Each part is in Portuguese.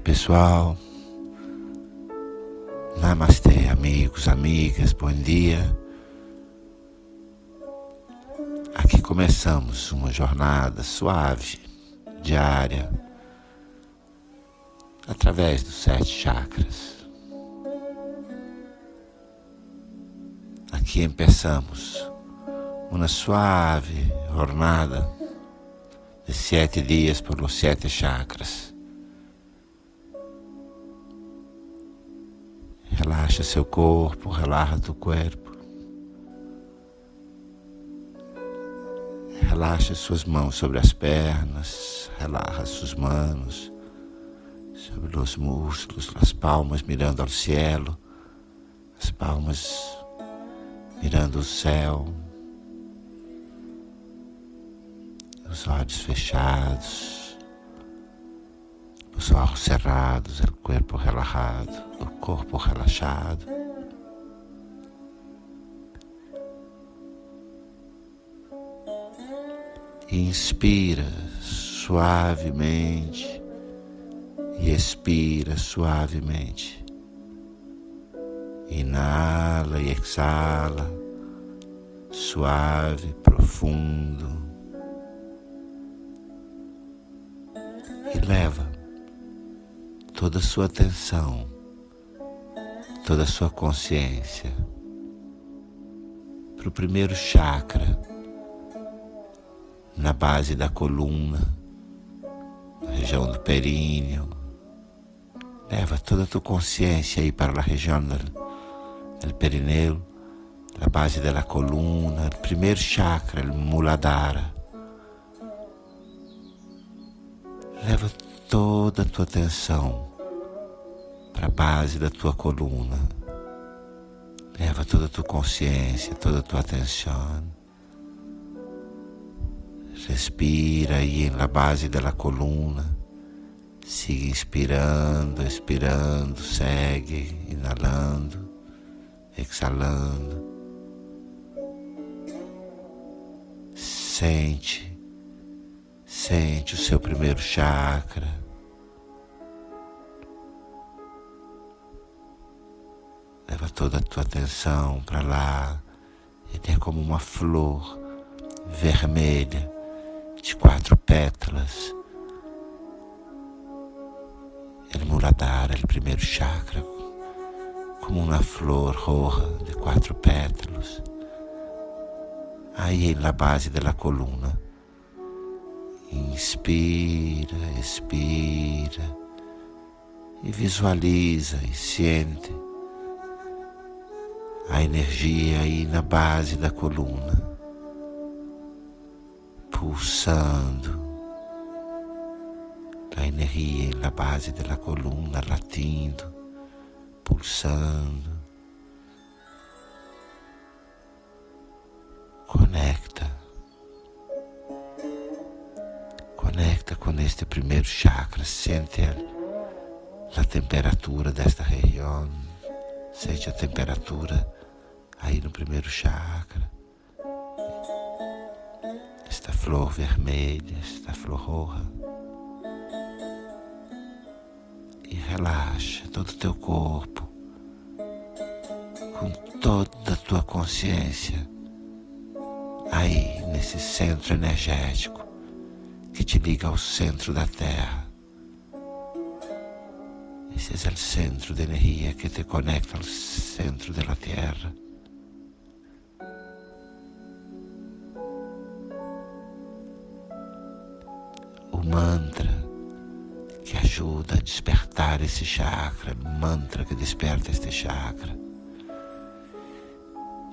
pessoal. Namastê, amigos, amigas, bom dia. Aqui começamos uma jornada suave, diária, através dos sete chakras. Aqui começamos uma suave jornada de sete dias por los sete chakras. Relaxa seu corpo, relaxa o corpo. Relaxa suas mãos sobre as pernas, relaxa suas mãos sobre os músculos, as palmas mirando ao cielo, as palmas mirando o céu, os olhos fechados os olhos cerrados, o corpo relaxado, o corpo relaxado. Inspira suavemente e expira suavemente. Inala e exala, suave, profundo. E leva toda a sua atenção, toda a sua consciência para o primeiro chakra, na base da coluna, na região do períneo. Leva toda a tua consciência aí para a região do perineu, na base da coluna, o primeiro chakra, o muladhara. Leva toda a tua atenção para a base da tua coluna. Leva toda a tua consciência, toda a tua atenção. Respira aí na base da coluna. Siga inspirando, expirando, segue, inalando, exalando. Sente, sente o seu primeiro chakra toda a tua atenção para lá e ter como uma flor vermelha de quatro pétalas. ele Muladhara, o primeiro chakra, como uma flor roja de quatro pétalas. Aí, na base da coluna, inspira, expira e visualiza e sente a energia aí na base da coluna, pulsando. a energia na base da coluna latindo, pulsando. Conecta. Conecta com este primeiro chakra, sente a temperatura desta região, sente a temperatura aí no primeiro chakra. Esta flor vermelha, esta flor roxa. E relaxa todo o teu corpo, com toda a tua consciência, aí nesse centro energético que te liga ao centro da Terra. Esse é o centro de energia que te conecta ao centro da Terra. o mantra que ajuda a despertar esse chakra, mantra que desperta este chakra,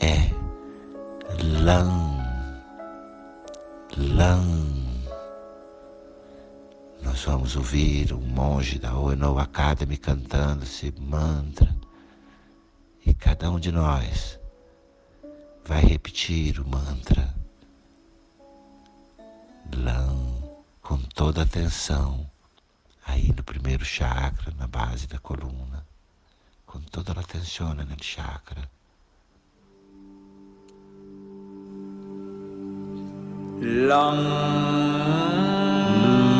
é LAM. LAM. Nós vamos ouvir um monge da Oeno Academy cantando esse mantra. E cada um de nós vai repetir o mantra toda a tensão aí no primeiro chakra, na base da coluna, quando toda a tensão no chakra. Long.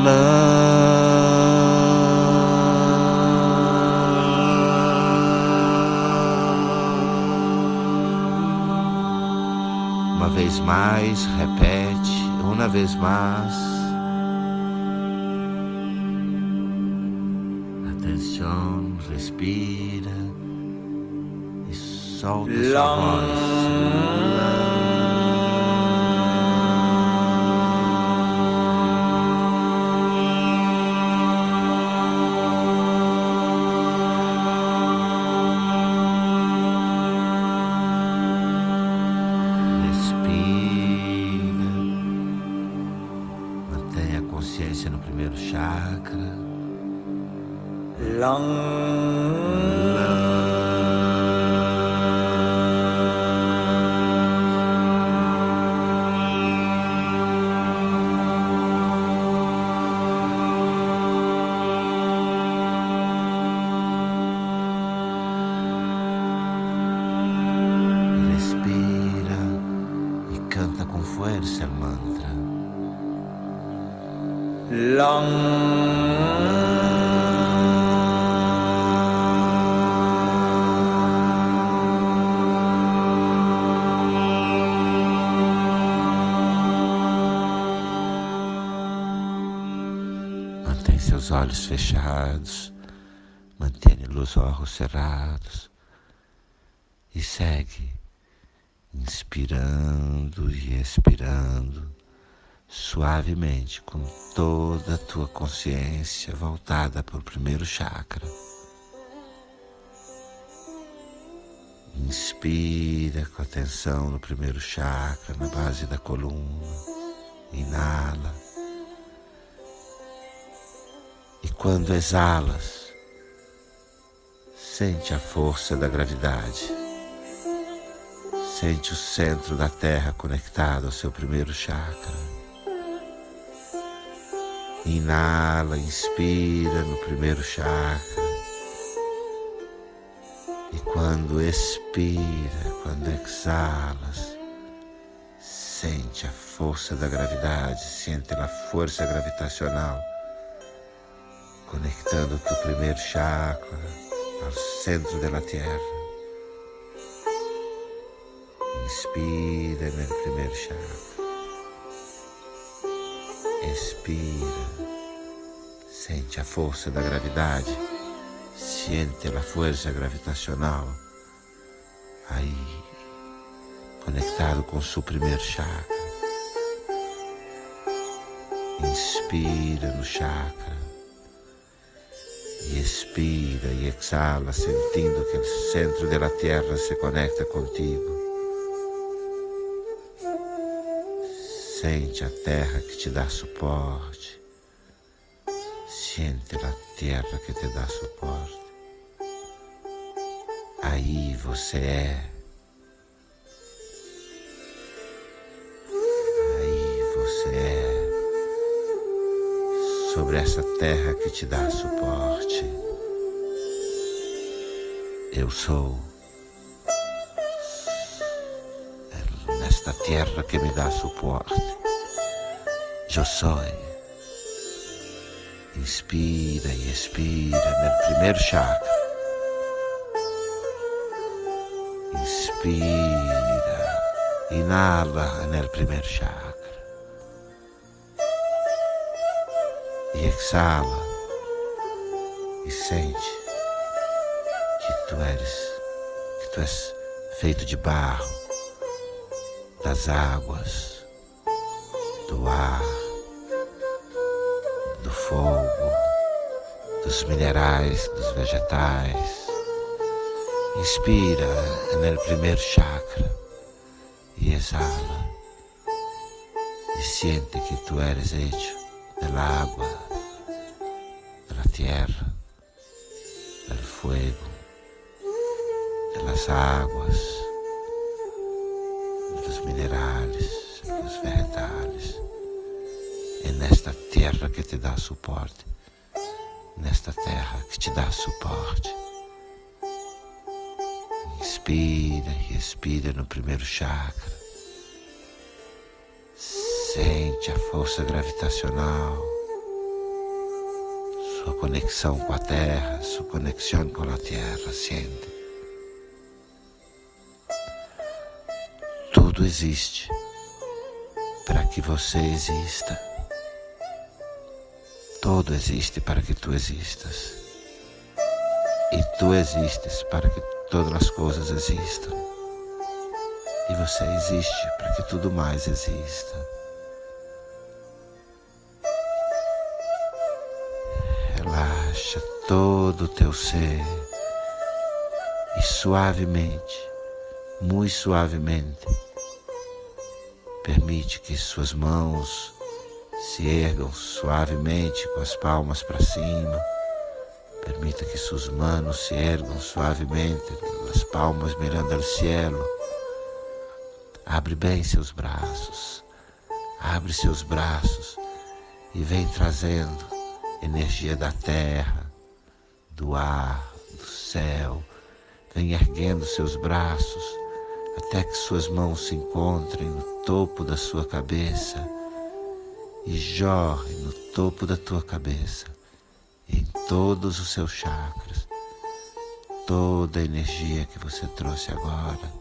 Long. Uma vez mais, repete, uma vez mais. Respira e solta sua voz. Olhos fechados, mantenha os olhos cerrados e segue inspirando e expirando suavemente com toda a tua consciência voltada para o primeiro chakra. Inspira com atenção no primeiro chakra, na base da coluna. Inala. E quando exalas, sente a força da gravidade. Sente o centro da Terra conectado ao seu primeiro chakra. Inala, inspira no primeiro chakra. E quando expira, quando exalas, sente a força da gravidade, sente a força gravitacional conectando o primeiro chakra ao centro da terra. Inspira no primeiro chakra. Expira. Sente a força da gravidade. Sente a força gravitacional. Aí, conectado com o seu primeiro chakra. Inspira no chakra. E expira e exala, sentindo que o centro da terra se conecta contigo. Sente a terra que te dá suporte. Sente a terra que te dá suporte. Aí você é. Sobre essa terra que te dá suporte. Eu sou. esta tierra que me dá suporte. Eu sou. Inspira e expira no primeiro chakra. Inspira, inala no primeiro chakra. Exala e sente que tu eres, que tu és feito de barro das águas, do ar, do fogo, dos minerais, dos vegetais. Inspira no primeiro chakra e exala. E siente que tu eres hecho da água, terra, do fuego, das águas dos minerais, dos vegetais. É nesta terra que te dá suporte, nesta terra que te dá suporte. Inspira e expira no primeiro chakra. Sente a força gravitacional, sua conexão com a terra, sua conexão com a terra. Sente. tudo existe. para que você exista. Todo existe para que tu existas. E tu existes para que todas as coisas existam. E você existe para que tudo mais exista. Todo o teu ser e suavemente, muito suavemente, permite que suas mãos se ergam suavemente com as palmas para cima. Permita que suas manos se ergam suavemente, as palmas mirando ao cielo. Abre bem seus braços, abre seus braços e vem trazendo energia da terra, do ar, do céu. Vem erguendo seus braços até que suas mãos se encontrem no topo da sua cabeça e jorre no topo da tua cabeça, em todos os seus chakras, toda a energia que você trouxe agora,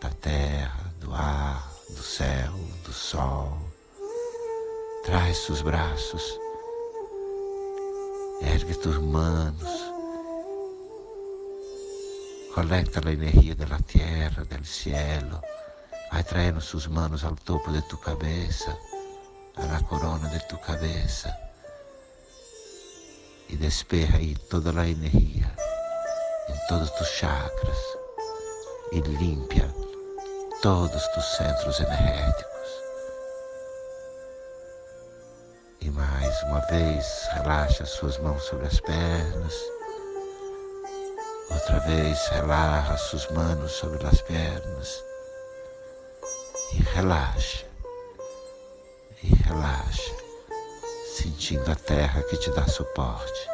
da terra, do ar, do céu, do sol. Traz seus braços, ergue tus manos, conecta a energia da terra, do cielo, vai traindo suas manos ao topo de tu cabeça a la corona de tu cabeza. Y despeja ahí toda la energía en todos tus chakras. E limpia todos tus centros energéticos. Mais uma vez, relaxa suas mãos sobre as pernas. Outra vez, relaxa suas manos sobre as pernas. E relaxa e relaxa, sentindo a terra que te dá suporte,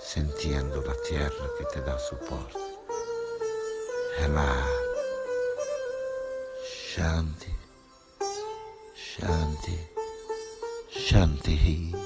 sentindo a terra que te dá suporte. Relaxa, Shanti, Shanti, Shanti.